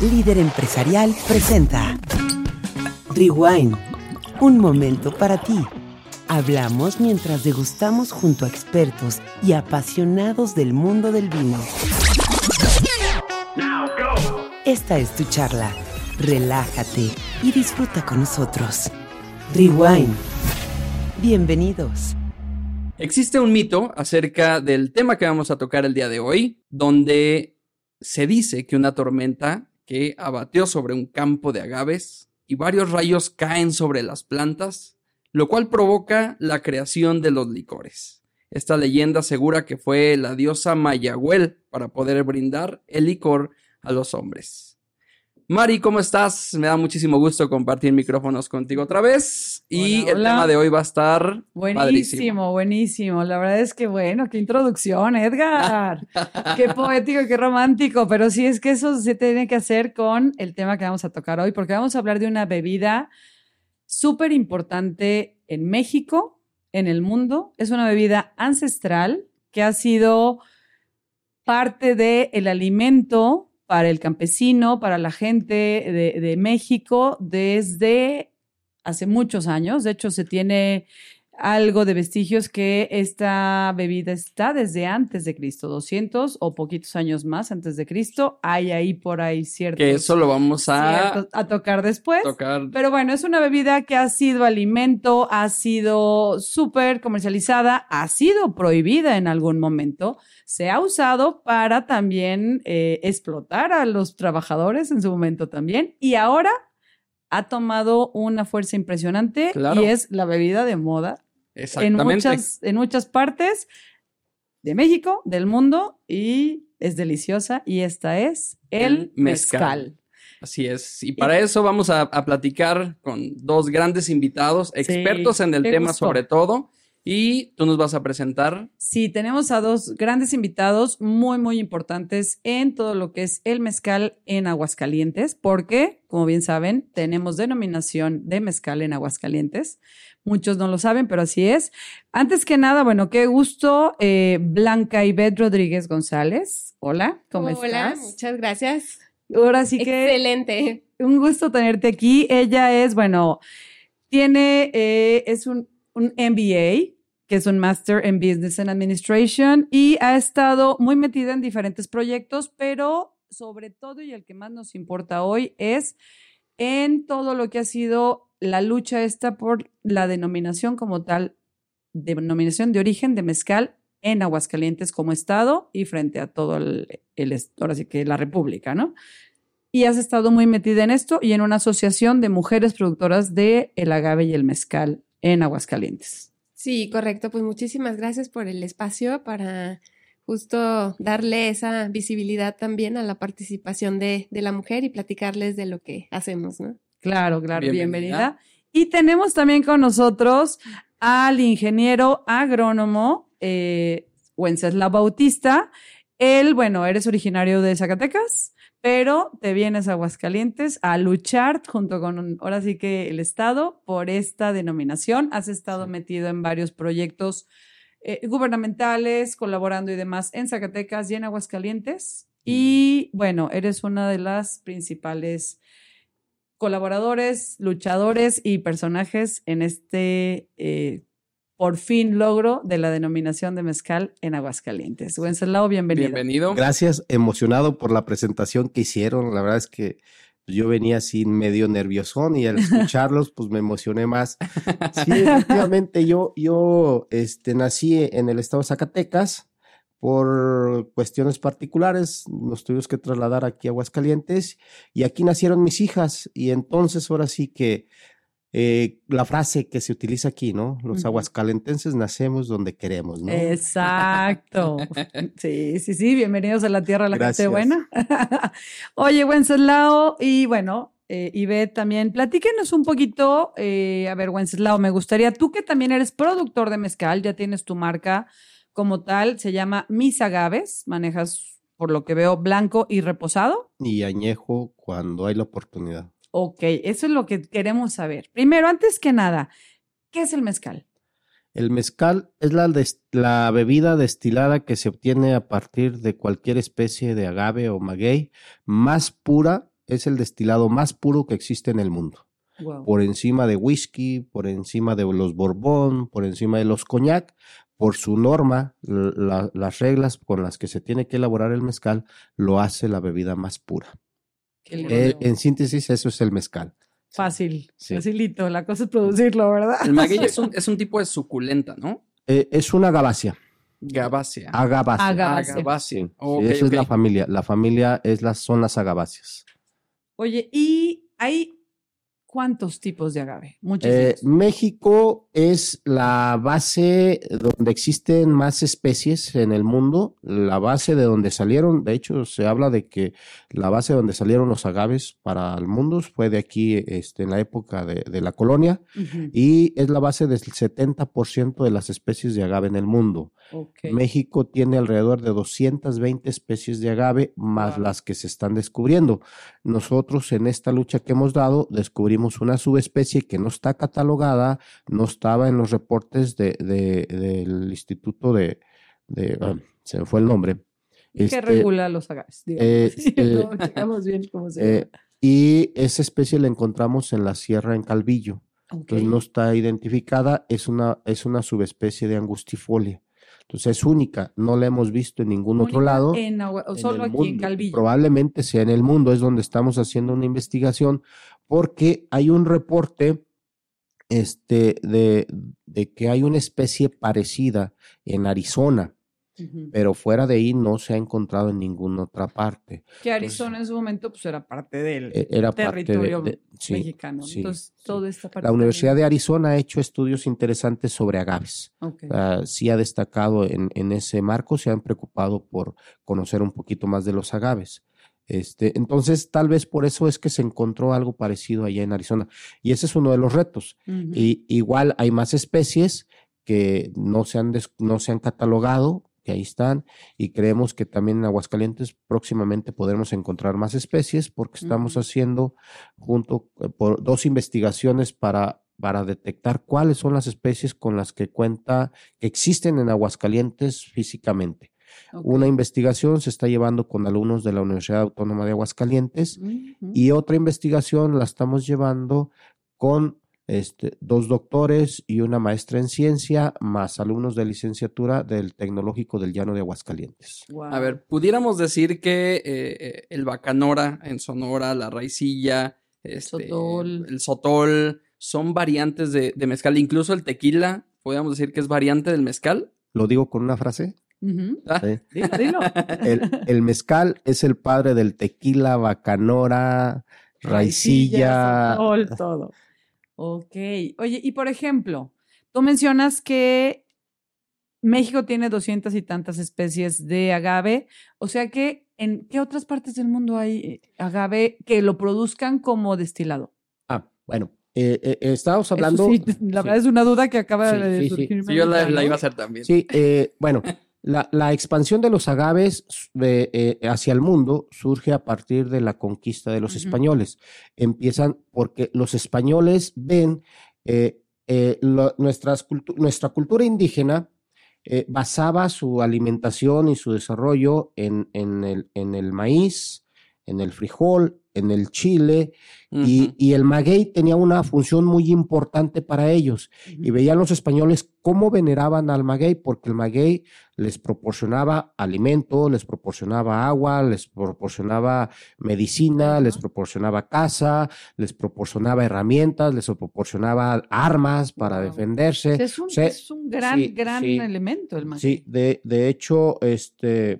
Líder empresarial presenta Rewind, un momento para ti. Hablamos mientras degustamos junto a expertos y apasionados del mundo del vino. Esta es tu charla. Relájate y disfruta con nosotros. Rewind. Bienvenidos. Existe un mito acerca del tema que vamos a tocar el día de hoy, donde se dice que una tormenta que abatió sobre un campo de agaves y varios rayos caen sobre las plantas, lo cual provoca la creación de los licores. Esta leyenda asegura que fue la diosa Mayagüel para poder brindar el licor a los hombres. Mari, ¿cómo estás? Me da muchísimo gusto compartir micrófonos contigo otra vez. Y el tema de hoy va a estar buenísimo, buenísimo. La verdad es que bueno, qué introducción, Edgar. qué poético, qué romántico. Pero sí es que eso se tiene que hacer con el tema que vamos a tocar hoy, porque vamos a hablar de una bebida súper importante en México, en el mundo. Es una bebida ancestral que ha sido parte del el alimento para el campesino, para la gente de, México desde hace muchos años. De hecho, se tiene algo de vestigios que esta bebida está desde antes de Cristo, 200 o poquitos años más antes de Cristo. Hay ahí por ahí cierto. Que eso lo vamos a, a tocar después. Pero bueno, es una bebida que ha sido alimento, ha sido súper comercializada, ha sido prohibida en algún momento se ha usado para también eh, explotar a los trabajadores en su momento también y ahora ha tomado una fuerza impresionante y es la bebida de moda en muchas, en muchas partes de México, del mundo y es deliciosa y esta es el, mezcal. Así es. Y para eso vamos a, platicar con dos grandes invitados, expertos en el tema sobre todo. Y tú nos vas a presentar. Sí, tenemos a dos grandes invitados muy, muy importantes en todo lo que es el mezcal en Aguascalientes, porque, como bien saben, tenemos denominación de mezcal en Aguascalientes. Muchos no lo saben, pero así es. Antes que nada, bueno, qué gusto, eh, Blanca Ibet Rodríguez González. Hola, ¿cómo estás? Hola, muchas gracias. Ahora sí que. Excelente. Un gusto tenerte aquí. Ella es, bueno, tiene, eh, es un un MBA, que es un Master in Business and Administration, y ha estado muy metida en diferentes proyectos, pero sobre todo y el que más nos importa hoy es en todo lo que ha sido la lucha esta por la denominación como tal, denominación de origen de mezcal en Aguascalientes como estado y frente a todo el, ahora sí que la República, ¿no? Y has estado muy metida en esto y en una asociación de mujeres productoras de el agave y el mezcal en Aguascalientes. Sí, correcto. Pues muchísimas gracias por el espacio para justo darle esa visibilidad también a la participación de, la mujer y platicarles de lo que hacemos, ¿no? Claro, claro, bienvenida. Y tenemos también con nosotros al ingeniero agrónomo eh, Wenceslao Bautista. Él, bueno, eres originario de Zacatecas pero te vienes a Aguascalientes a luchar junto con, ahora sí que el Estado, por esta denominación. Has estado metido en varios proyectos eh, gubernamentales, colaborando y demás en Zacatecas y en Aguascalientes. Y bueno, eres una de las principales colaboradores, luchadores y personajes en este eh, por fin logro de la denominación de mezcal en Aguascalientes. Wenceslao, bienvenido. Bienvenido. Gracias, emocionado por la presentación que hicieron. La verdad es que yo venía así medio nerviosón y al escucharlos, pues me emocioné más. Sí, efectivamente, yo, yo este, nací en el estado de Zacatecas por cuestiones particulares, nos tuvimos que trasladar aquí a Aguascalientes y aquí nacieron mis hijas y entonces ahora sí que eh, la frase que se utiliza aquí, ¿no? Los aguascalentenses nacemos donde queremos, ¿no? Exacto. Sí, sí, sí. Bienvenidos a la tierra de la gente Gracias. buena. Oye, Wenceslao, y bueno, eh, Ivette también, platíquenos un poquito. eh, a ver, Wenceslao, me gustaría, tú que también eres productor de mezcal, ya tienes tu marca como tal, se llama Mis Agaves, manejas, por lo que veo, blanco y reposado. Y añejo cuando hay la oportunidad. Ok, eso es lo que queremos saber. Primero, antes que nada, ¿qué es el mezcal? El mezcal es la, bebida destilada que se obtiene a partir de cualquier especie de agave o maguey más pura, es el destilado más puro que existe en el mundo. Wow. Por encima de whisky, por encima de los borbón, por encima de los coñac, por su norma, la- las reglas con las que se tiene que elaborar el mezcal, lo hace la bebida más pura. Eh, en síntesis, eso es el mezcal. Fácil, Sí. facilito. La cosa es producirlo, ¿verdad? El maguey es un, es un tipo de suculenta, ¿no? Eh, es una gabacia. Agavácea. Agavácea. Sí, Ok, esa es la familia. La familia es las, son las agaváceas. Oye, ¿y hay cuántos tipos de agave? Eh. México es la base donde existen más especies en el mundo, la base de donde salieron, de hecho se habla de que la base donde salieron los agaves para el mundo fue de aquí este, en la época de, de la colonia y es la base del 70% de las especies de agave en el mundo. México tiene alrededor de 220 especies de agave más Wow. las que se están descubriendo. Nosotros en esta lucha que hemos dado descubrimos una subespecie que no está catalogada, no estaba en los reportes de, de- del Instituto de, de- ah, se me fue el nombre. ¿Y ¿Qué Este, regula los agaves? eh, eh, No, checamos bien cómo se eh, y esa especie la encontramos en la sierra en Calvillo. llama. Ok. Entonces no está identificada, es una, es una subespecie de angustifolia. Entonces es única, no la hemos visto en ningún otro Única lado. En o en solo el aquí en mundo. Calvillo. Probablemente sea en el mundo, es donde estamos haciendo una investigación, porque hay un reporte este, de, de que hay una especie parecida en Arizona, pero fuera de ahí no se ha encontrado en ninguna otra parte. Que Arizona en su momento pues era parte del E- Era parte de- territorio de, sí, mexicano. sí, Entonces, sí. toda esta parte. La Universidad de. Arizona ha hecho estudios interesantes sobre agaves. Ah, sí ha destacado en, en ese marco, se han preocupado por conocer un poquito más de los agaves. Este, entonces, tal vez por eso es que se encontró algo parecido allá en Arizona. Y ese es uno de los retos. Y igual hay más especies que no se han, no se han catalogado, que ahí están, y creemos que también en Aguascalientes próximamente podremos encontrar más especies porque estamos haciendo junto eh, por dos investigaciones para, para detectar cuáles son las especies con las que cuenta, que existen en Aguascalientes físicamente. Una investigación se está llevando con alumnos de la Universidad Autónoma de Aguascalientes y otra investigación la estamos llevando con este, dos doctores y una maestra en ciencia, más alumnos de licenciatura del Tecnológico del Llano de Aguascalientes. A ver, pudiéramos decir que eh, eh, el bacanora en Sonora, la raicilla, este, Sotol. el sotol, son variantes de, de mezcal. Incluso el tequila, podríamos decir que es variante del mezcal. ¿Lo digo con una frase? Ah, Sí. Dilo, dilo. El, el mezcal es el padre del tequila, bacanora, raicilla. Sotol, todo. Ok. Oye, y por ejemplo, tú mencionas que México tiene doscientas y tantas especies de agave, o sea que ¿en qué otras partes del mundo hay eh, agave que lo produzcan como destilado? Ah, bueno, eh, eh, estábamos Eso hablando. sí, la verdad es una duda que acaba Sí, de sí, sí. surgir. sí, yo la, la iba a hacer también. Sí, eh, bueno, la, la expansión de los agaves eh, eh, hacia el mundo surge a partir de la conquista de los españoles. Empiezan porque los españoles ven eh, eh, lo- nuestras cultu- nuestra cultura indígena eh, basaba su alimentación y su desarrollo en, en el, en el maíz, en el frijol, en el chile, y, y el maguey tenía una función muy importante para ellos. Y veían los españoles cómo veneraban al maguey, porque el maguey les proporcionaba alimento, les proporcionaba agua, les proporcionaba medicina, les proporcionaba casa, les proporcionaba herramientas, les proporcionaba armas para defenderse. Es un, es un gran, sí, gran sí. elemento el maguey. Sí, de, de hecho, este,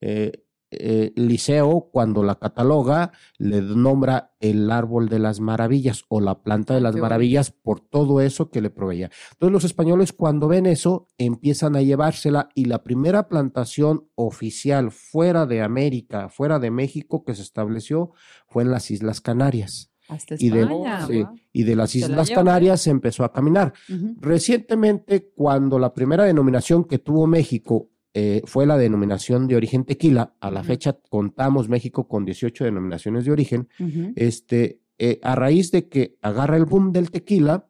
eh, eh, Liceo, cuando la cataloga, le nombra el árbol de las maravillas o la planta de las qué maravillas por todo eso que le proveía. Entonces los españoles cuando ven eso empiezan a llevársela y la primera plantación oficial fuera de América, fuera de México que se estableció fue en las Islas Canarias. Hasta Y de, sí, y de las la Islas. Canarias se empezó a caminar. Recientemente, cuando la primera denominación que tuvo México eh, fue la denominación de origen tequila, a la fecha contamos México con 18 denominaciones de origen, este, eh, a raíz de que agarra el boom del tequila,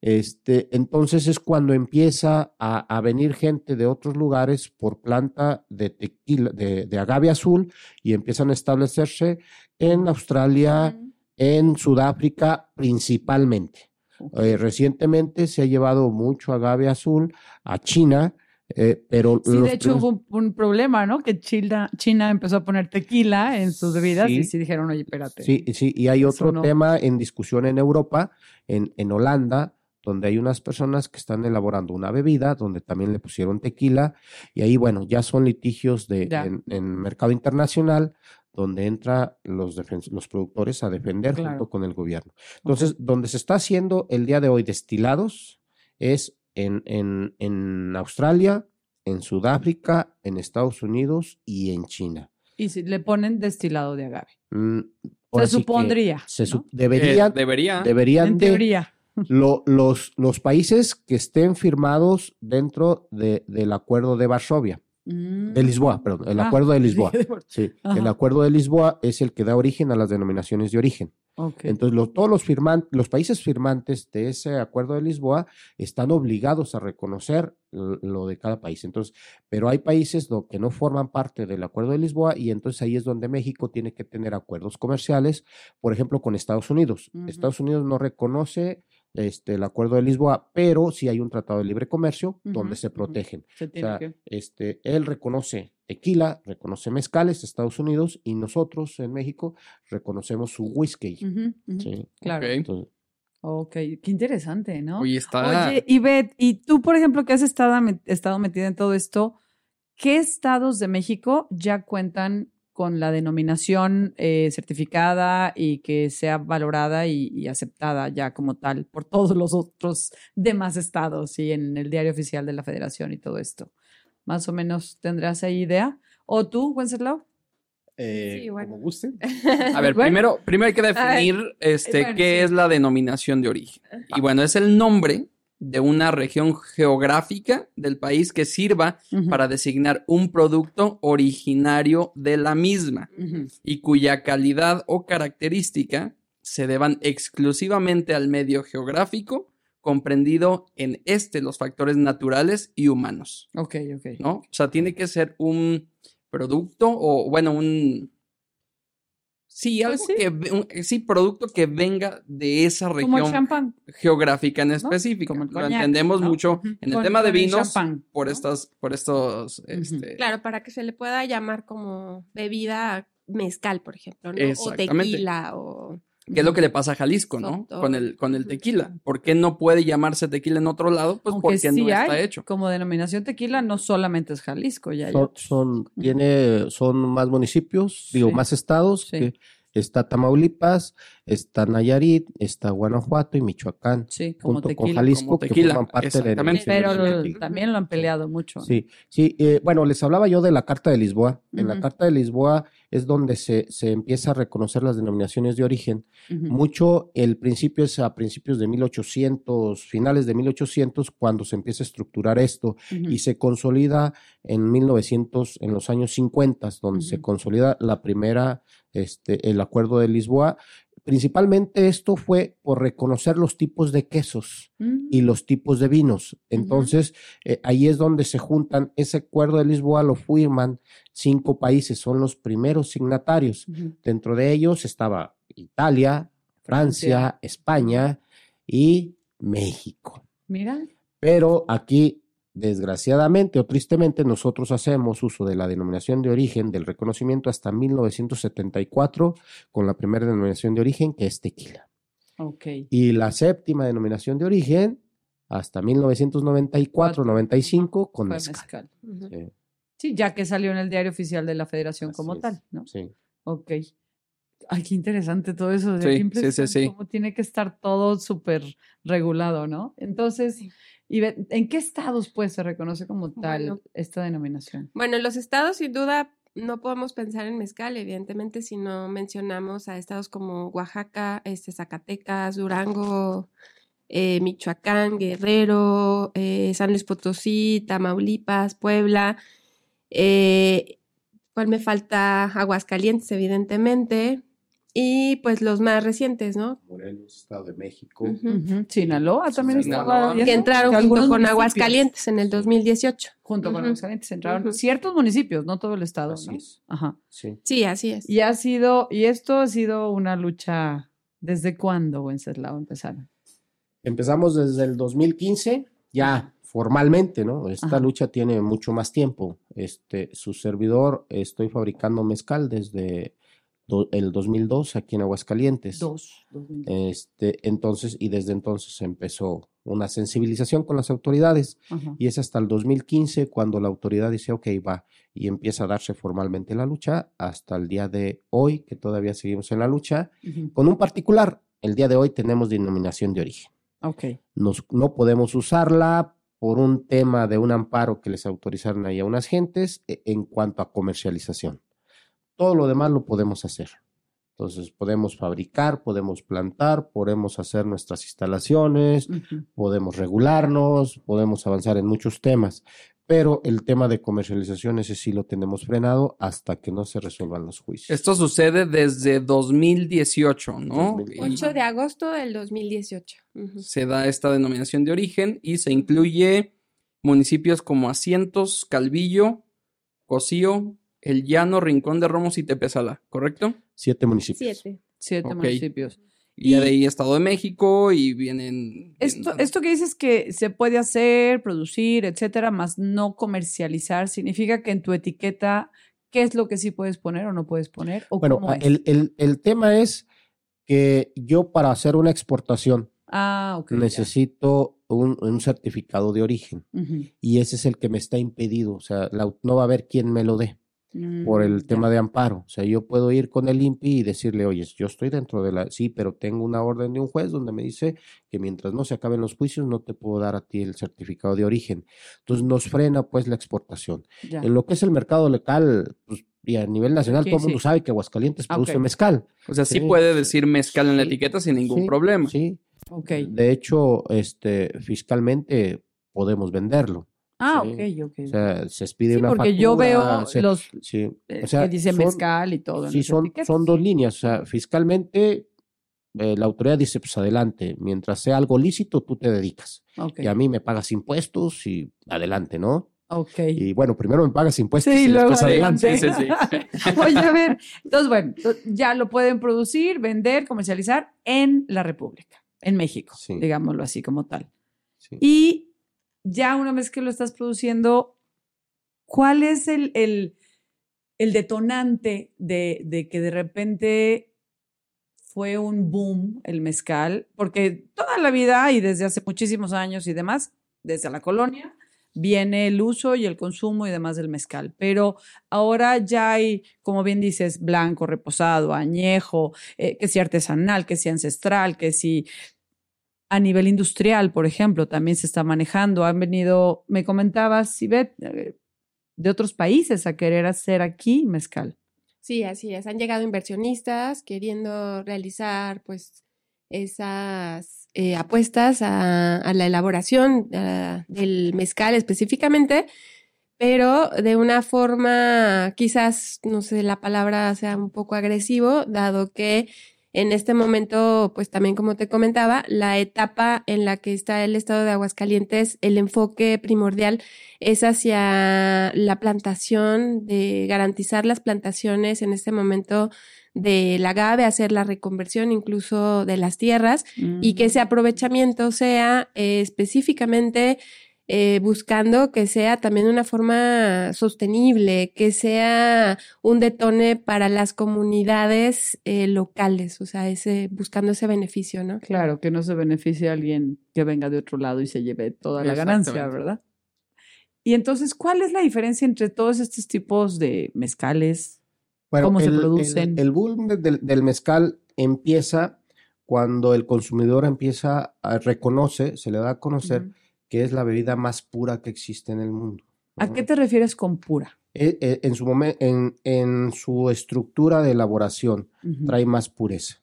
este, entonces es cuando empieza a, a venir gente de otros lugares por planta de tequila, de, de agave azul, y empiezan a establecerse en Australia, en Sudáfrica principalmente. Eh, recientemente se ha llevado mucho agave azul a China, eh, pero Sí, de hecho hubo un, un problema, ¿no? Que China, China empezó a poner tequila en sus bebidas Sí. y sí dijeron, oye, espérate. Sí, sí, y hay otro no. tema en discusión en Europa, en, en Holanda, donde hay unas personas que están elaborando una bebida, donde también le pusieron tequila, y ahí, bueno, ya son litigios de, en, en mercado internacional, donde entran los, los productores a defender Claro. junto con el gobierno. Entonces, donde se está haciendo el día de hoy destilados es en, en, en Australia, en Sudáfrica, en Estados Unidos y en China. Y si le ponen destilado de agave. Mm, Se supondría. se ¿no? sup- Eh, deberían, debería. deberían En de teoría. lo- los, los países que estén firmados dentro de- del acuerdo de Varsovia, de Lisboa, perdón, el Ah, acuerdo de Lisboa. Sí, Ajá. el acuerdo de Lisboa es el que da origen a las denominaciones de origen. Entonces, lo- todos los, firman- los países firmantes de ese acuerdo de Lisboa están obligados a reconocer lo de cada país. Entonces, pero hay países lo- que no forman parte del acuerdo de Lisboa y entonces ahí es donde México tiene que tener acuerdos comerciales, por ejemplo, con Estados Unidos. Estados Unidos no reconoce este, el acuerdo de Lisboa, pero sí hay un tratado de libre comercio donde se protegen. Se O tiene sea, que. este, él reconoce tequila, reconoce mezcales, Estados Unidos, y nosotros en México reconocemos su whisky. Sí. Claro. Ok. Entonces, Ok, qué interesante, ¿no? Oye, está. Oye, Ivette, y tú, por ejemplo, que has estado, met- estado metida en todo esto, ¿qué estados de México ya cuentan con la denominación eh, certificada y que sea valorada y, y aceptada ya como tal por todos los otros demás estados y en el diario oficial de la federación y todo esto? Más o menos, ¿tendrás ahí idea? ¿O tú, Wenceslao? eh, Sí, bueno. como gusten. A ver, Bueno. primero, primero hay que ver, definir este, bueno, qué sí. es la denominación de origen. Y bueno, es el nombre de una región geográfica del país que sirva para designar un producto originario de la misma y cuya calidad o característica se deban exclusivamente al medio geográfico comprendido en este los factores naturales y humanos, Ok, ok. ¿no? O sea, tiene que ser un producto o, bueno, un... Sí, algo Pues sí. que... un- sí, producto que venga de esa región champán. geográfica en ¿no? específica. Como el Lo entendemos ¿no? mucho en el Con- tema de vinos champán, por ¿no? estas, por estos, este, Claro, para que se le pueda llamar como bebida mezcal, por ejemplo, ¿no? O tequila o... ¿Qué es lo que le pasa a Jalisco, no? Con el, con el tequila. ¿Por qué no puede llamarse tequila en otro lado? Pues Aunque porque sí no está hay, hecho. Como denominación tequila, no solamente es Jalisco, ya hay Son, tiene, son más municipios, digo, Sí. más estados. Sí. que está Tamaulipas, está Nayarit, está Guanajuato y Michoacán, Sí, como junto con. Jalisco, Como que forman parte de exactamente. Pero lo- también lo han peleado mucho. Sí, sí. eh, bueno, les hablaba yo de la Carta de Lisboa. En la. Carta de Lisboa es donde se, se empieza a reconocer las denominaciones de origen. Mucho, el principio es a principios de 1800, finales de 1800, cuando se empieza a estructurar esto y se consolida en 1900, en los años 50, donde se consolida la primera, este, el acuerdo de Lisboa. Principalmente esto fue por reconocer los tipos de quesos Mm. y los tipos de vinos. Entonces, eh, ahí es donde se juntan. Ese acuerdo de Lisboa lo firman cinco países, son los primeros signatarios. Dentro de ellos estaba Italia, Francia, España y México. Mira. Pero aquí, desgraciadamente o tristemente, nosotros hacemos uso de la denominación de origen del reconocimiento hasta 1974 con la primera denominación de origen que es tequila. Ok. Y la séptima denominación de origen hasta 1994-95 con mezcal. Sí. Sí, ya que salió en el diario oficial de la federación Así como es, tal, ¿no? Sí. Ok. Ay, qué interesante todo eso. de Sí, sí, sí. Cómo tiene que estar todo súper regulado, ¿no? Entonces, Sí. Y ¿en qué estados pues se reconoce como tal Bueno. esta denominación? Bueno, en los estados, sin duda, no podemos pensar en mezcal, evidentemente, si no mencionamos a estados como Oaxaca, este, Zacatecas, Durango, eh, Michoacán, Guerrero, eh, San Luis Potosí, Tamaulipas, Puebla. Eh, ¿Cuál me falta? Aguascalientes, evidentemente. Y pues los más recientes, ¿no? Morelos, Estado de México. Sinaloa también Sinaloa. estaba Que entraron que junto con Aguascalientes en el 2018. Junto con Ujú. Aguascalientes entraron ciertos municipios, no todo el estado, Así ¿no? es. Ajá. Sí. Sí, así es. Y ha sido, y esto ha sido una lucha, ¿desde cuándo, Wenceslao, empezaron? Empezamos desde el 2015, ya formalmente, ¿no? Esta Ajá. lucha tiene mucho más tiempo. Este, su servidor, estoy fabricando mezcal desde do- el 2002 aquí en Aguascalientes. Dos. Este, entonces, y desde entonces empezó una sensibilización con las autoridades. Ajá. Y es hasta el 2015 cuando la autoridad dice, ok, va, y empieza a darse formalmente la lucha, hasta el día de hoy, que todavía seguimos en la lucha, con un particular. El día de hoy tenemos denominación de origen. Ok. Nos- no podemos usarla por un tema de un amparo que les autorizaron ahí a unas gentes e- en cuanto a comercialización. Todo lo demás lo podemos hacer. Entonces, podemos fabricar, podemos plantar, podemos hacer nuestras instalaciones, podemos regularnos, podemos avanzar en muchos temas, pero el tema de comercialización ese sí lo tenemos frenado hasta que no se resuelvan los juicios. Esto sucede desde 2018, ¿no? 2018. Y 8 de agosto del 2018. Ujú. se da esta denominación de origen y se incluye municipios como Asientos, Calvillo, Cocío, El Llano, Rincón de Romos y Tepezala, ¿correcto? Siete municipios. Siete. Siete municipios. Y, ya de ahí Estado de México y vienen... Esto, vienen- esto que dices que se puede hacer, producir, etcétera, más no comercializar, significa que en tu etiqueta, ¿qué es lo que sí puedes poner o no puedes poner? ¿O Bueno, cómo es? el, el- el tema es que yo para hacer una exportación Ah, necesito un, un certificado de origen y ese es el que me está impedido, o sea, la- no va a haber quien me lo dé por Mm, el ya. tema de amparo, o sea, yo puedo ir con el INPI y decirle, oye, yo estoy dentro de la, sí, pero tengo una orden de un juez donde me dice que mientras no se acaben los juicios no te puedo dar a ti el certificado de origen. Entonces nos frena pues la exportación. En lo que es el mercado local, pues, y a nivel nacional, Aquí todo el mundo sí. sabe que Aguascalientes Ah, produce mezcal. O sea, sí, Sí, puede decir mezcal en la etiqueta sin ningún problema. Sí. Ok. De hecho, este, fiscalmente podemos venderlo. Ah, sí. ok, ok. O sea, se expide sí, una porque yo veo se- los sí, eh, o sea, que dice son- mezcal y todo. Sí, son, etiquetas. son dos líneas. O sea, fiscalmente eh, la autoridad dice, pues adelante, mientras sea algo lícito, tú te dedicas. Ok. Y a mí me pagas impuestos y adelante, ¿no? ok. Y bueno, primero me pagas impuestos Sí, y luego después adelante. Sí, sí, sí. Oye, a ver, entonces, bueno, ya lo pueden producir, vender, comercializar en la República, en México, Sí. digámoslo así como tal. Sí. Y ya una vez que lo estás produciendo, ¿cuál es el, el, detonante de, de que de repente fue un boom el mezcal? Porque toda la vida y desde hace muchísimos años y demás, desde la colonia, viene el uso y el consumo y demás del mezcal. Pero ahora ya hay, como bien dices, blanco, reposado, añejo, eh, que sea artesanal, que sea ancestral, que si a nivel industrial, por ejemplo, también se está manejando. Han venido, me comentabas, Sibet, eh, de otros países a querer hacer aquí mezcal. Sí, así es. Han llegado inversionistas queriendo realizar pues esas eh, apuestas a, la elaboración del mezcal específicamente, pero de una forma quizás, no sé, la palabra sea un poco agresivo, dado que en este momento, pues también como te comentaba, la etapa en la que está el estado de Aguascalientes, el enfoque primordial es hacia la plantación, de garantizar las plantaciones en este momento del agave, hacer la reconversión incluso de las tierras y que ese aprovechamiento sea eh, específicamente eh, buscando que sea también de una forma sostenible, que sea un detone para las comunidades eh, locales, o sea, ese, buscando ese beneficio, ¿no? Claro, que no se beneficie a alguien que venga de otro lado y se lleve toda la ganancia. ¿verdad? Y entonces, ¿cuál es la diferencia entre todos estos tipos de mezcales? Bueno, ¿Cómo se el- el- producen? El, boom de- del, del mezcal empieza cuando el consumidor empieza a reconoce, se le da a conocer. Que es la bebida más pura que existe en el mundo. ¿A qué te refieres con pura? Eh, eh, en su momen- en, en su estructura de elaboración trae más pureza.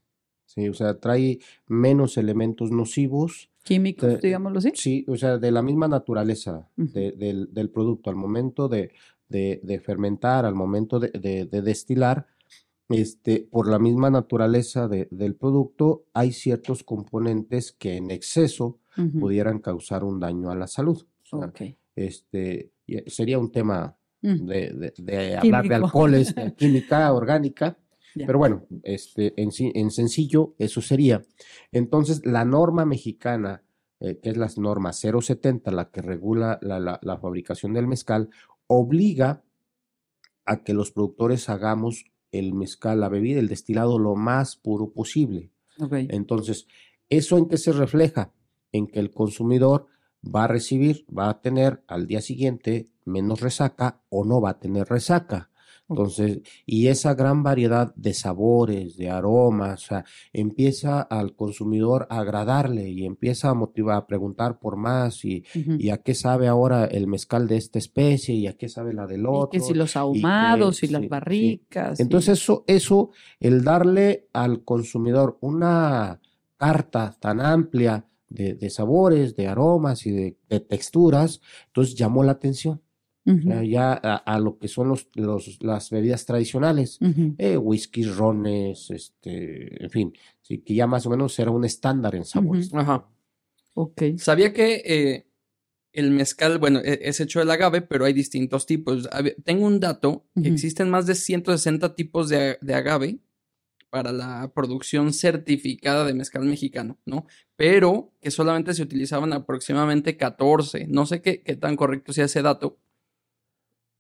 Sí, o sea, trae menos elementos nocivos. Químicos, Te- digámoslo así. Sí, o sea, de la misma naturaleza de- del, del producto. Al momento de, de- de fermentar, al momento de, de- de destilar, este, por la misma naturaleza de- del producto, hay ciertos componentes que en exceso Pudieran causar un daño a la salud. O sea, este, y sería un tema Mm. de, de- de hablar de alcoholes, de química orgánica, Ya. pero bueno, este, en, sencillo, eso sería. Entonces, la norma mexicana, eh, que es la norma 070, la que regula la, la- la fabricación del mezcal, obliga a que los productores hagamos el mezcal, la bebida, el destilado lo más puro posible. Ok. Entonces, ¿eso en qué se refleja? En que el consumidor va a recibir, va a tener al día siguiente menos resaca o no va a tener resaca. Entonces, y esa gran variedad de sabores, de aromas, o sea, empieza al consumidor a agradarle y empieza a motivar, a preguntar por más y, y a qué sabe ahora el mezcal de esta especie y a qué sabe la del Y otro. que si los ahumados y, sí, las barricas. y- Entonces eso, eso, el darle al consumidor una carta tan amplia de, de sabores, de aromas y de, de texturas, entonces llamó la atención ya a, a lo que son los, los- las bebidas tradicionales, eh, whiskies, rones, este, en fin, sí, que ya más o menos era un estándar en sabores. Ajá. Ok. Sabía que eh, el mezcal, bueno, e- es hecho del agave, pero hay distintos tipos. Tengo un dato, que existen más de 160 tipos de agave para la producción certificada de mezcal mexicano, ¿no? Pero que solamente se utilizaban aproximadamente 14. No sé qué, qué tan correcto sea ese dato.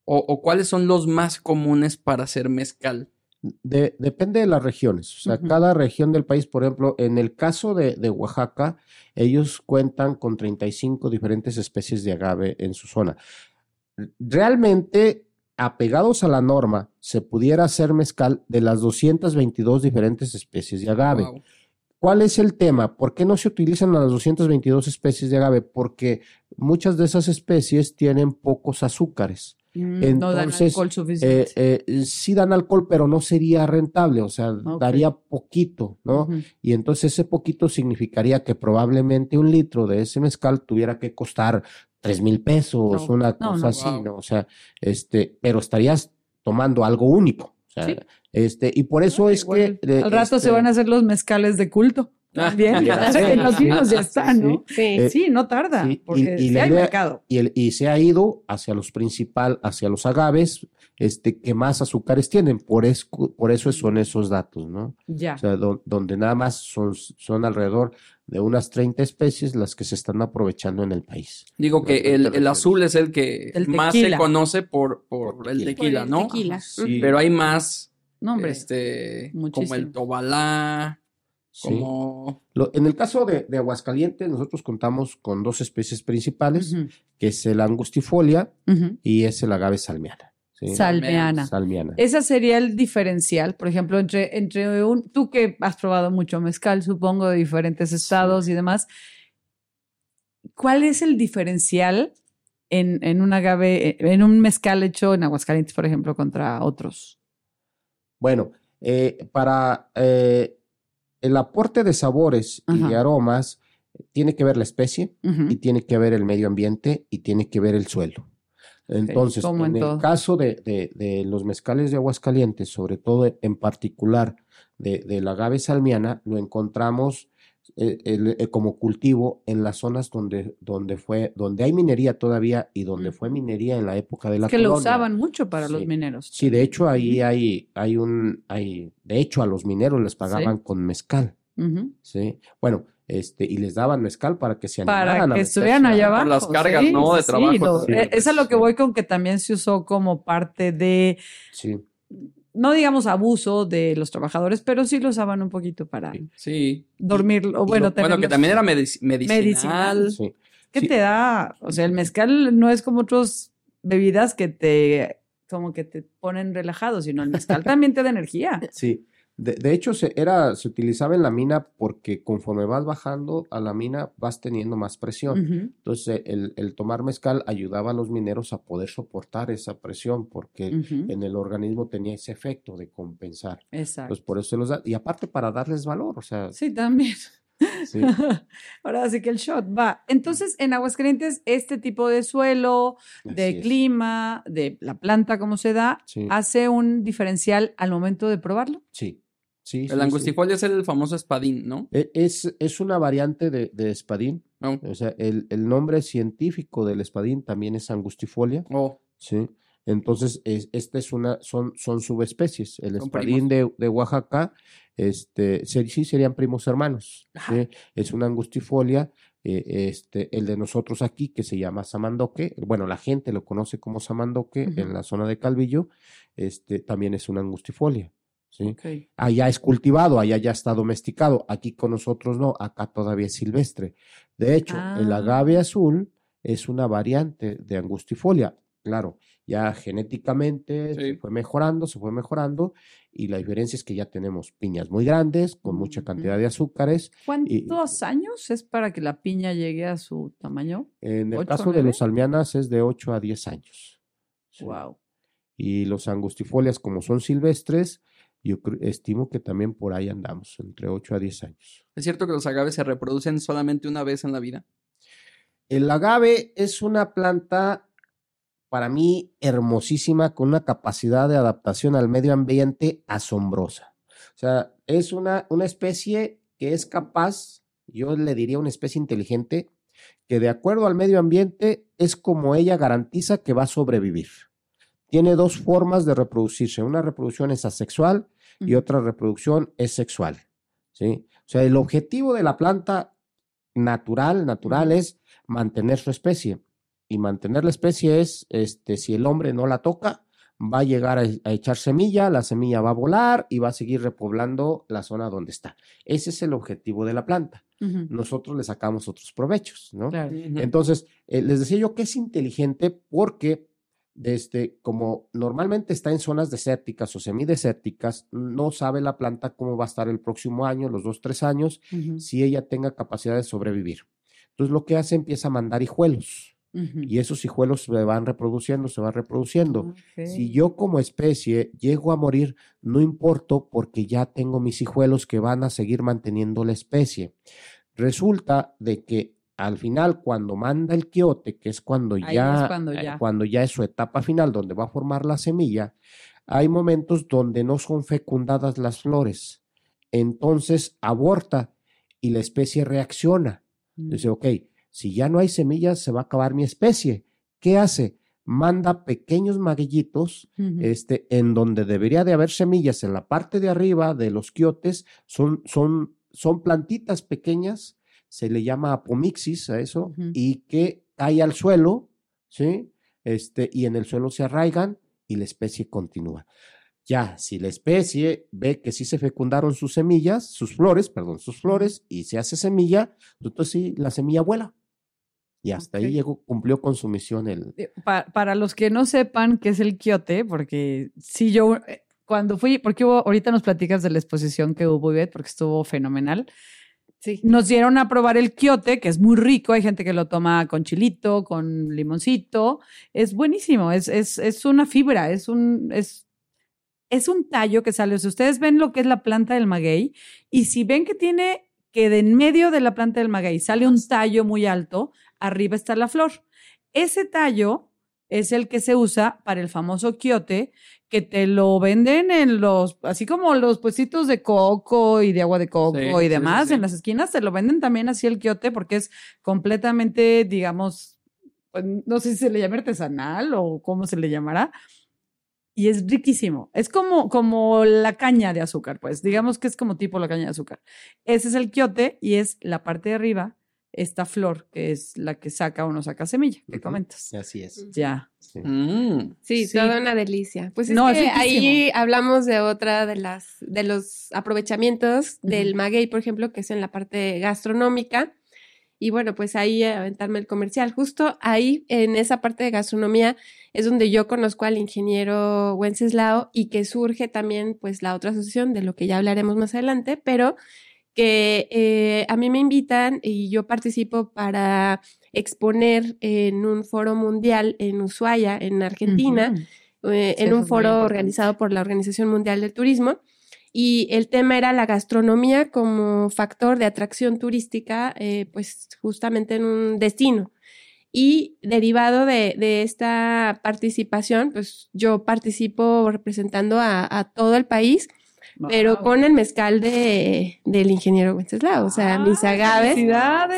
O, o cuáles son los más comunes para hacer mezcal. De- depende de las regiones, o sea, cada región del país, por ejemplo, en el caso de, de Oaxaca, ellos cuentan con 35 diferentes especies de agave en su zona. Realmente, apegados a la norma, se pudiera hacer mezcal de las 222 diferentes especies de agave. Wow. ¿Cuál es el tema? ¿Por qué no se utilizan las 222 especies de agave? Porque muchas de esas especies tienen pocos azúcares. Mm, no dan Entonces, alcohol Eh, suficiente. eh, sí dan alcohol, pero no sería rentable, o sea, daría poquito, ¿no? Y entonces ese poquito significaría que probablemente un litro de ese mezcal tuviera que costar tres mil pesos, No, una no, cosa no. así, Wow. ¿no? O sea, este, pero estarías tomando algo único. O sea, Sí. este, y por eso es Igual, que. eh, Al rato se este, van a hacer los mezcales de culto. Ah, También. ya en los vinos ya está, ¿no? Sí. Eh, Sí, no tarda. sí, y- porque y la hay idea- mercado. Y, el- y se ha ido hacia los principal, hacia los agaves, este, que más azúcares tienen. Por, es- por eso son esos datos, ¿no? Ya. O sea, do- donde nada más son, son alrededor de unas 30 especies las que se están aprovechando en el país. Digo que el, el azul es el que El más se conoce por, por Por el tequila. Por el ¿no? tequila. Sí. Pero hay más, No, hombre. este, como el tobalá, Sí. como... Lo- en el caso de, de Aguascalientes, nosotros contamos con dos especies principales, que es el angustifolia y es el agave salmiana. ¿sí? Salmeana. Salmiana. Ese sería el diferencial, por ejemplo, entre, entre un, tú que has probado mucho mezcal, supongo, de diferentes estados y demás, ¿cuál es el diferencial en, en un agave, en un mezcal hecho en Aguascalientes, por ejemplo, contra otros? Bueno, eh, para eh, el aporte de sabores y de aromas, tiene que ver la especie y tiene que ver el medio ambiente y tiene que ver el suelo. Entonces, en el caso de, de- de los mezcales de Aguascalientes, sobre todo en particular de, de la agave salmiana, lo encontramos eh, el- eh, como cultivo en las zonas donde, donde fue, donde hay minería todavía y donde fue minería en la época de la Es que lo usaban mucho para los mineros. Sí, de hecho ahí hay, hay un, hay, de hecho a los mineros les pagaban con mezcal. ¿sí? Bueno, este, y les daban mezcal para que se animaran Para a que estuvieran allá Por abajo. las cargas, sí, ¿no? de sí, trabajo lo- eh, es a lo que Sí. voy con que también se usó como parte de, Sí, no digamos abuso de los trabajadores, pero sí lo usaban un poquito para Sí. Sí. dormir, o bueno, lo- bueno, que también era medici- medicinal. Medicinal. sí. ¿Qué sí. te da? O sea, el mezcal no es como otros bebidas que te, como que te ponen relajado, sino el mezcal también te da energía. Sí. De, de hecho, se, era, se utilizaba en la mina porque conforme vas bajando a la mina vas teniendo más presión. Entonces, el, el tomar mezcal ayudaba a los mineros a poder soportar esa presión porque en el organismo tenía ese efecto de compensar. Exacto. Pues por eso se los da. Y aparte para darles valor, o sea, Sí, también. sí. Ahora sí que el shot va. Entonces, en Aguascalientes, este tipo de suelo, de es. clima, de la planta, cómo se da, Sí, hace un diferencial al momento de probarlo. sí, sí, El sí, sí. angustifolia es el famoso espadín, ¿no? E- Es, es una variante de, de espadín. Oh, O sea, el, el nombre científico del espadín también es angustifolia. oh, Sí. Entonces, es, esta es una, son, son subespecies. El espadín de, de Oaxaca, este, sí serían primos hermanos. ¿sí? Es una angustifolia, eh, este, el de nosotros aquí, que se llama samandoque. Bueno, la gente lo conoce como samandoque en la zona de Calvillo. Este, también es una angustifolia. Allá es cultivado, allá ya está domesticado. Aquí con nosotros no, acá todavía es silvestre. De hecho, el Ah. agave azul es una variante de angustifolia. Claro, ya genéticamente se fue mejorando, se fue mejorando, y la diferencia es que ya tenemos piñas muy grandes, con mucha cantidad de azúcares. ¿Cuántos años es para que la piña llegue a su tamaño? En el ¿Ocho, caso de los salmianas es de 8 a 10 años. Sí. Wow. Y los angustifolias, como son silvestres, yo estimo que también por ahí andamos, entre 8 a 10 años. ¿Es cierto que los agaves se reproducen solamente una vez en la vida? El agave es una planta para mí hermosísima con una capacidad de adaptación al medio ambiente asombrosa. O sea, es una, una especie que es capaz, yo le diría una especie inteligente, que de acuerdo al medio ambiente es como ella garantiza que va a sobrevivir. Tiene dos formas de reproducirse. Una reproducción es asexual y otra reproducción es sexual. ¿sí? O sea, el objetivo de la planta natural, natural es mantener su especie. Y mantener la especie es, este, si el hombre no la toca, va a llegar a, a echar semilla, la semilla va a volar y va a seguir repoblando la zona donde está. Ese es el objetivo de la planta. Nosotros le sacamos otros provechos, ¿no? Claro. Entonces, eh, les decía yo que es inteligente porque, desde, como normalmente está en zonas desérticas o semidesérticas, no sabe la planta cómo va a estar el próximo año, los dos, tres años, si ella tenga capacidad de sobrevivir. Entonces, lo que hace empieza a mandar hijuelos y esos hijuelos se van reproduciendo, se van reproduciendo. Si yo como especie llego a morir, no importo porque ya tengo mis hijuelos que van a seguir manteniendo la especie. Resulta de que al final, cuando manda el quiote, que es cuando ya, es cuando eh, ya. cuando ya es su etapa final, donde va a formar la semilla, hay momentos donde no son fecundadas las flores. Entonces aborta y la especie reacciona. Mm. Dice, ok, si ya no hay semillas, se va a acabar mi especie. ¿Qué hace? Manda pequeños maguillitos, este, en donde debería de haber semillas en la parte de arriba de los quiotes, son, son, son plantitas pequeñas, se le llama apomixis a eso, y que cae al suelo, ¿sí? Este, y en el suelo se arraigan y la especie continúa. Ya, si la especie ve que sí se fecundaron sus semillas, sus flores, perdón, sus flores, y se hace semilla, entonces sí, la semilla vuela. Y hasta Ok. ahí llegó, cumplió con su misión el... Eh, pa- para los que no sepan qué es el quiote, porque sí yo, eh, cuando fui, porque hubo, ahorita nos platicas de la exposición que hubo, Ivette, porque estuvo fenomenal. Sí. Nos dieron a probar el quiote, que es muy rico. Hay gente que lo toma con chilito, con limoncito. Es buenísimo. Es, es, es una fibra, es un, es, es un tallo que sale. O sea, ustedes ven lo que es la planta del maguey y si ven que tiene que de en medio de la planta del maguey sale un tallo muy alto, arriba está la flor. Ese tallo es el que se usa para el famoso quiote, que te lo venden en los, así como los puestitos de coco y de agua de coco Sí, y sí, demás, sí. en las esquinas te lo venden también así el quiote porque es completamente, digamos, pues, no sé si se le llama artesanal o cómo se le llamará. Y es riquísimo. Es como, como la caña de azúcar, pues. Digamos que es como tipo la caña de azúcar. Ese es el quiote y es la parte de arriba, esta flor, que es la que saca o no saca semilla, que comentas. Así es. Ya. sí. Mm, Sí, Sí. toda una delicia. Pues es No, es que ahí hablamos de otra de las de los aprovechamientos del maguey, por ejemplo, que es en la parte gastronómica. y bueno, pues ahí aventarme el comercial. Justo ahí, en esa parte de gastronomía, es donde yo conozco al ingeniero Wenceslao y que surge también pues la otra asociación, de lo que ya hablaremos más adelante, pero que eh, a mí me invitan y yo participo para exponer en un foro mundial en Ushuaia, en Argentina, eh, en un foro organizado por la Organización Mundial del Turismo. Y el tema era la gastronomía como factor de atracción turística, eh, pues justamente en un destino. Y derivado de, esta participación, pues yo participo representando a, todo el país, pero con el mezcal de, del ingeniero Wenceslao. O sea, mis agaves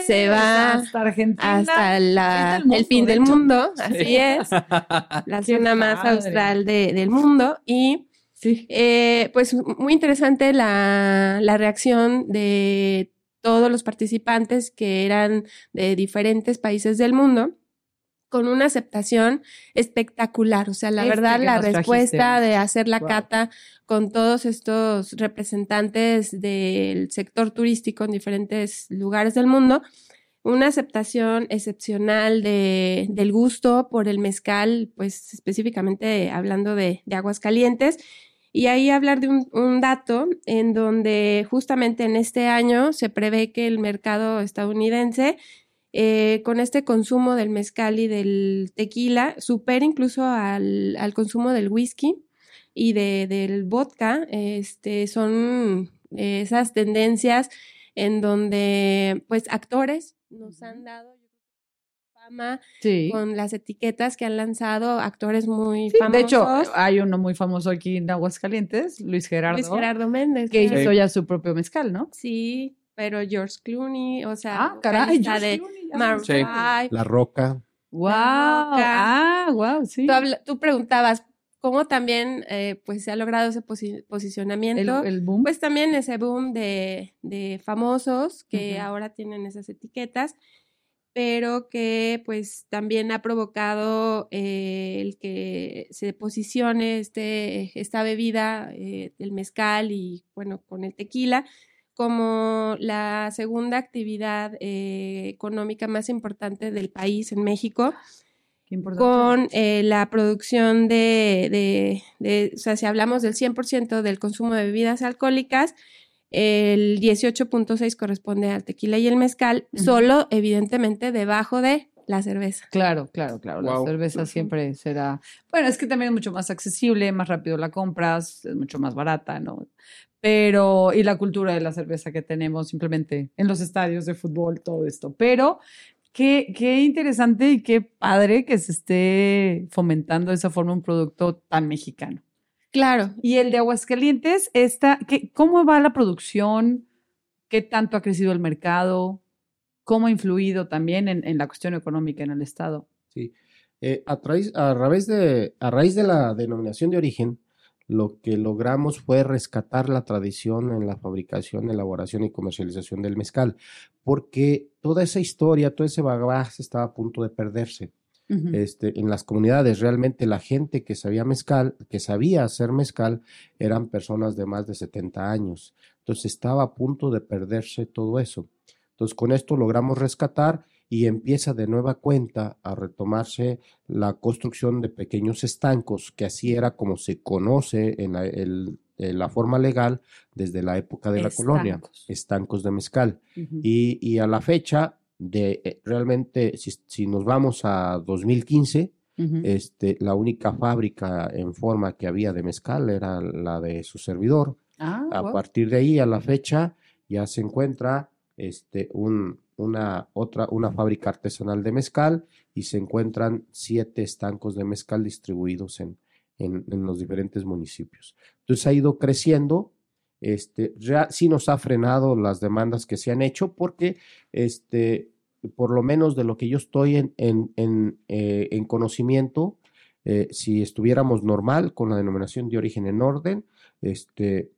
se va hasta Argentina, hasta el fin del mundo, así es, la zona más austral del mundo. Y Sí. Eh, pues muy interesante la, la, reacción de todos los participantes que eran de diferentes países del mundo con una aceptación espectacular. O sea, la este verdad, la respuesta de hacer la cata con todos estos representantes del sector turístico en diferentes lugares del mundo, una aceptación excepcional de, del gusto por el mezcal, pues específicamente hablando de, de aguas calientes y ahí hablar de un, dato en donde justamente en este año se prevé que el mercado estadounidense eh, con este consumo del mezcal y del tequila supera incluso al, consumo del whisky y de, del vodka. Este, son esas tendencias en donde pues actores nos han dado con las etiquetas que han lanzado actores muy famosos. De hecho, hay uno muy famoso aquí en Aguascalientes, Luis Gerardo. Luis Gerardo Méndez. Que hizo ya su propio mezcal, ¿no? Sí, pero George Clooney, o sea, ah, caray, de La Roca. Wow. Ah, wow, sí. Tú, preguntabas cómo también eh, pues se ha logrado ese posicionamiento. El, boom. Pues también ese boom de, famosos que ahora tienen esas etiquetas pero que pues también ha provocado eh, el que se posicione este, esta bebida, eh, el mezcal y bueno, con el tequila, como la segunda actividad eh, económica más importante del país en México. Con la producción de, de, de, o sea, si hablamos del 100% del consumo de bebidas alcohólicas, el 18.6 corresponde al tequila y el mezcal, solo evidentemente debajo de la cerveza. Claro, claro, claro. La cerveza siempre será. Bueno, es que también es mucho más accesible, más rápido la compras, es mucho más barata, ¿no? Pero, y la cultura de la cerveza que tenemos simplemente en los estadios de fútbol, todo esto. Pero qué, qué interesante y qué padre que se esté fomentando de esa forma un producto tan mexicano. Claro. Y el de Aguascalientes, esta, ¿qué, ¿cómo va la producción? ¿Qué tanto ha crecido el mercado? ¿Cómo ha influido también en, la cuestión económica en el Estado? Sí. Eh, a, a, raíz de, a raíz de la denominación de origen, lo que logramos fue rescatar la tradición en la fabricación, elaboración y comercialización del mezcal, porque toda esa historia, todo ese bagaje estaba a punto de perderse este, en las comunidades. Realmente la gente que sabía mezcal, que sabía hacer mezcal, eran personas de más de 70 años. Entonces estaba a punto de perderse todo eso. Entonces con esto logramos rescatar y empieza de nueva cuenta a retomarse la construcción de pequeños estancos, que así era como se conoce en la, forma legal desde la época de la colonia, estancos de mezcal. y, y, a la fecha de eh, realmente, si, nos vamos a 2015, este, la única fábrica en forma que había de mezcal era la de su servidor. Ah, a partir de ahí, a la fecha, ya se encuentra este, un, una, otra, una fábrica artesanal de mezcal y se encuentran siete estancos de mezcal distribuidos en, en, los diferentes municipios. Entonces ha ido creciendo este, ya sí nos ha frenado las demandas que se han hecho porque, este, por lo menos de lo que yo estoy en, en, en, eh, en conocimiento, eh, si estuviéramos normal con la denominación de origen en orden, este,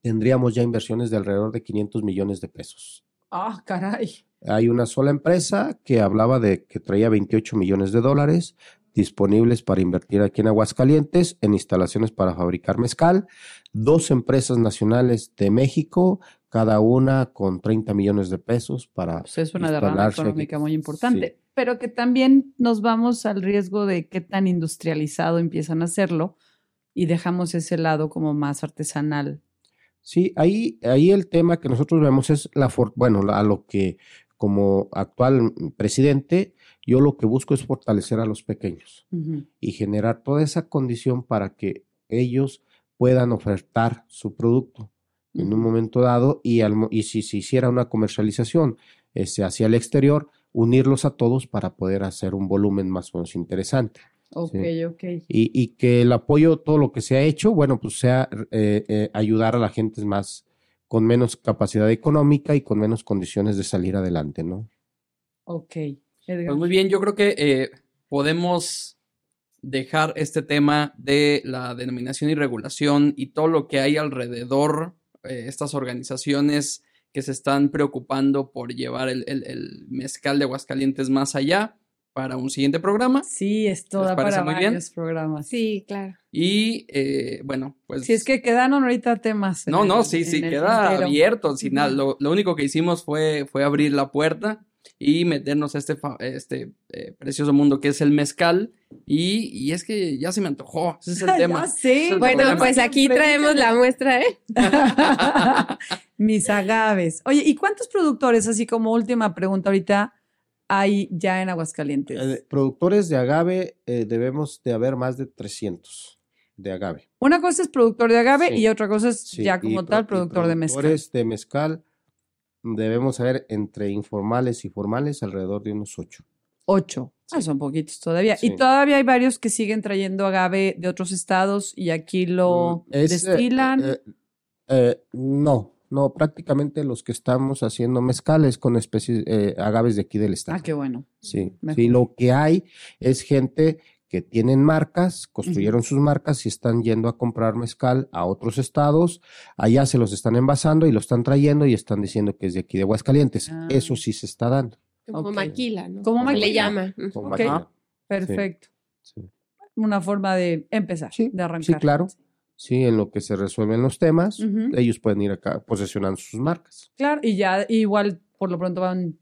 tendríamos ya inversiones de alrededor de 500 millones de pesos. Ah, caray. Hay una sola empresa que hablaba de que traía 28 millones de dólares, disponibles para invertir aquí en Aguascalientes en instalaciones para fabricar mezcal, dos empresas nacionales de México cada una con 30 millones de pesos para Pues es una derrama aquí. económica muy importante. Sí. Pero que también nos vamos al riesgo de qué tan industrializado empiezan a hacerlo y dejamos ese lado como más artesanal. Sí, ahí, ahí el tema que nosotros vemos es la, for- bueno, la- a lo que como actual presidente, yo lo que busco es fortalecer a los pequeños y generar toda esa condición para que ellos puedan ofertar su producto en un momento dado y, al y si se hiciera una comercialización este, hacia el exterior, unirlos a todos para poder hacer un volumen más o menos interesante. Ok, Sí. ok. Y, y que el apoyo, todo lo que se ha hecho, bueno, pues sea eh, eh, ayudar a la gente más con menos capacidad económica y con menos condiciones de salir adelante, ¿no? Ok. Edgar. Pues muy bien, yo creo que eh, podemos dejar este tema de la denominación y regulación y todo lo que hay alrededor, eh, estas organizaciones que se están preocupando por llevar el, el- el mezcal de Aguascalientes más allá para un siguiente programa. Sí, esto ¿Les da parece para muy bien? varios programas. Sí, claro. Y eh, bueno, pues... Si es que quedaron ahorita temas. No, no, el- sí, sí, queda abierto. Sin nada. Ujú. lo, lo único que hicimos fue, fue abrir la puerta y meternos a este, fa- este eh, precioso mundo que es el mezcal. Y, y es que ya se me antojó. Ese es el tema. Es el Bueno, problema. pues aquí traemos la muestra, ¿eh? Mis agaves. Oye, ¿y cuántos productores, así como última pregunta ahorita, hay ya en Aguascalientes? Eh, productores de agave eh, debemos de haber más de 300 de agave. Una cosa es productor de agave Sí. y otra cosa es Sí, ya como tal productor de mezcal. productores de mezcal debemos saber entre informales y formales alrededor de unos ocho. Ocho. Ah, Sí. son poquitos todavía. Y todavía hay varios que siguen trayendo agave de otros estados y aquí lo Mm, es, eh, destilan. eh, no, no, prácticamente los que estamos haciendo mezcales con especies, eh, agaves de aquí del estado. ah, qué bueno. Sí, Mejor. sí, lo que hay es gente que tienen marcas, construyeron sus marcas y están yendo a comprar mezcal a otros estados, allá se los están envasando y lo están trayendo y están diciendo que es de aquí de Aguascalientes. Ah. Eso sí se está dando. Como maquila, ¿no? Como Se le maquila. llama. con Ok. máquina. Perfecto. Sí. Una forma de empezar, Sí, de arrancar. sí, claro. Sí, en lo que se resuelven los temas, ellos pueden ir acá posesionando sus marcas. Claro, y ya igual por lo pronto van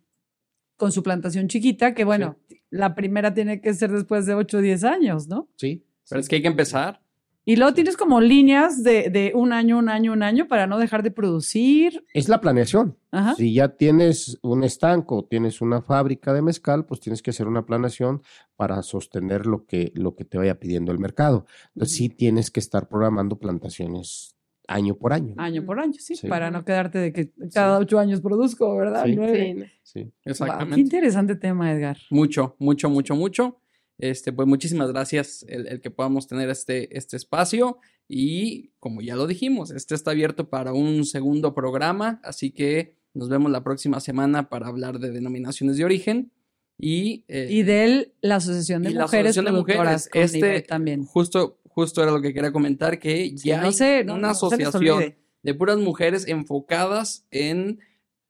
con su plantación chiquita, que bueno, la primera tiene que ser después de 8 o 10 años, ¿no? Sí. Pero es que hay que empezar. Y luego tienes como líneas de, de un año, un año, un año para no dejar de producir. Es la planeación. Ajá. Si ya tienes un estanco, tienes una fábrica de mezcal, pues tienes que hacer una planeación para sostener lo que, lo que te vaya pidiendo el mercado. Entonces sí tienes que estar programando plantaciones año por año. Año por año, sí, Sí. para no quedarte de que cada ocho años produzco, ¿verdad? Sí. Nueve. Sí, Exactamente. qué interesante tema, Edgar. Mucho, mucho, mucho, mucho. Este, pues muchísimas gracias el, el que podamos tener este, este espacio. Y como ya lo dijimos, este está abierto para un segundo programa. Así que nos vemos la próxima semana para hablar de denominaciones de origen. Y, eh, Y de la Asociación de y la Mujeres Asociación de Productoras Mujeres, con este- también. justo, justo era lo que quería comentar, que Sí, ya no hay sé, no- una no asociación de puras mujeres enfocadas en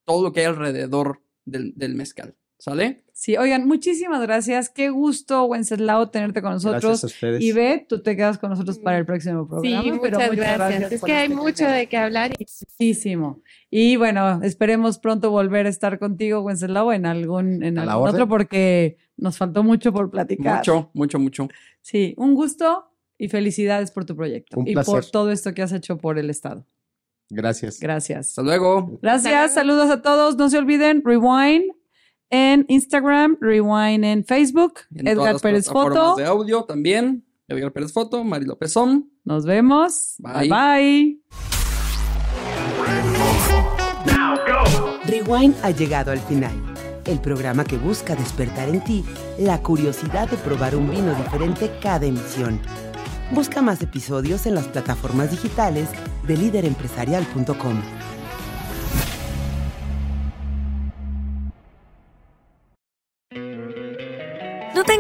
todo lo que hay alrededor del, del mezcal. ¿Sale? Sí, oigan, muchísimas gracias. Qué gusto, Wenceslao, tenerte con nosotros. Gracias a ustedes. Y ve, tú te quedas con nosotros para el próximo programa. Sí, pero muchas gracias. Es por que hay este mucho de qué hablar. y- Muchísimo. Y bueno, esperemos pronto volver a estar contigo, Wenceslao, en algún, en algún orden. otro, porque nos faltó mucho por platicar. Mucho, mucho, mucho. Sí, un gusto y felicidades por tu proyecto Un y por placer. todo esto que has hecho por el Estado. Gracias. Gracias. Hasta luego. Gracias, saludos a todos. No se olviden, Rewind en Instagram, Rewind en Facebook, En todas Edgar las Pérez plataformas Foto. de audio también. Edgar Pérez Foto, Mari Lópezón. Nos vemos. Bye. bye. Rewind ha llegado al final. El programa que busca despertar en ti la curiosidad de probar un vino diferente cada emisión. Busca más episodios en las plataformas digitales de líderempresarial.com.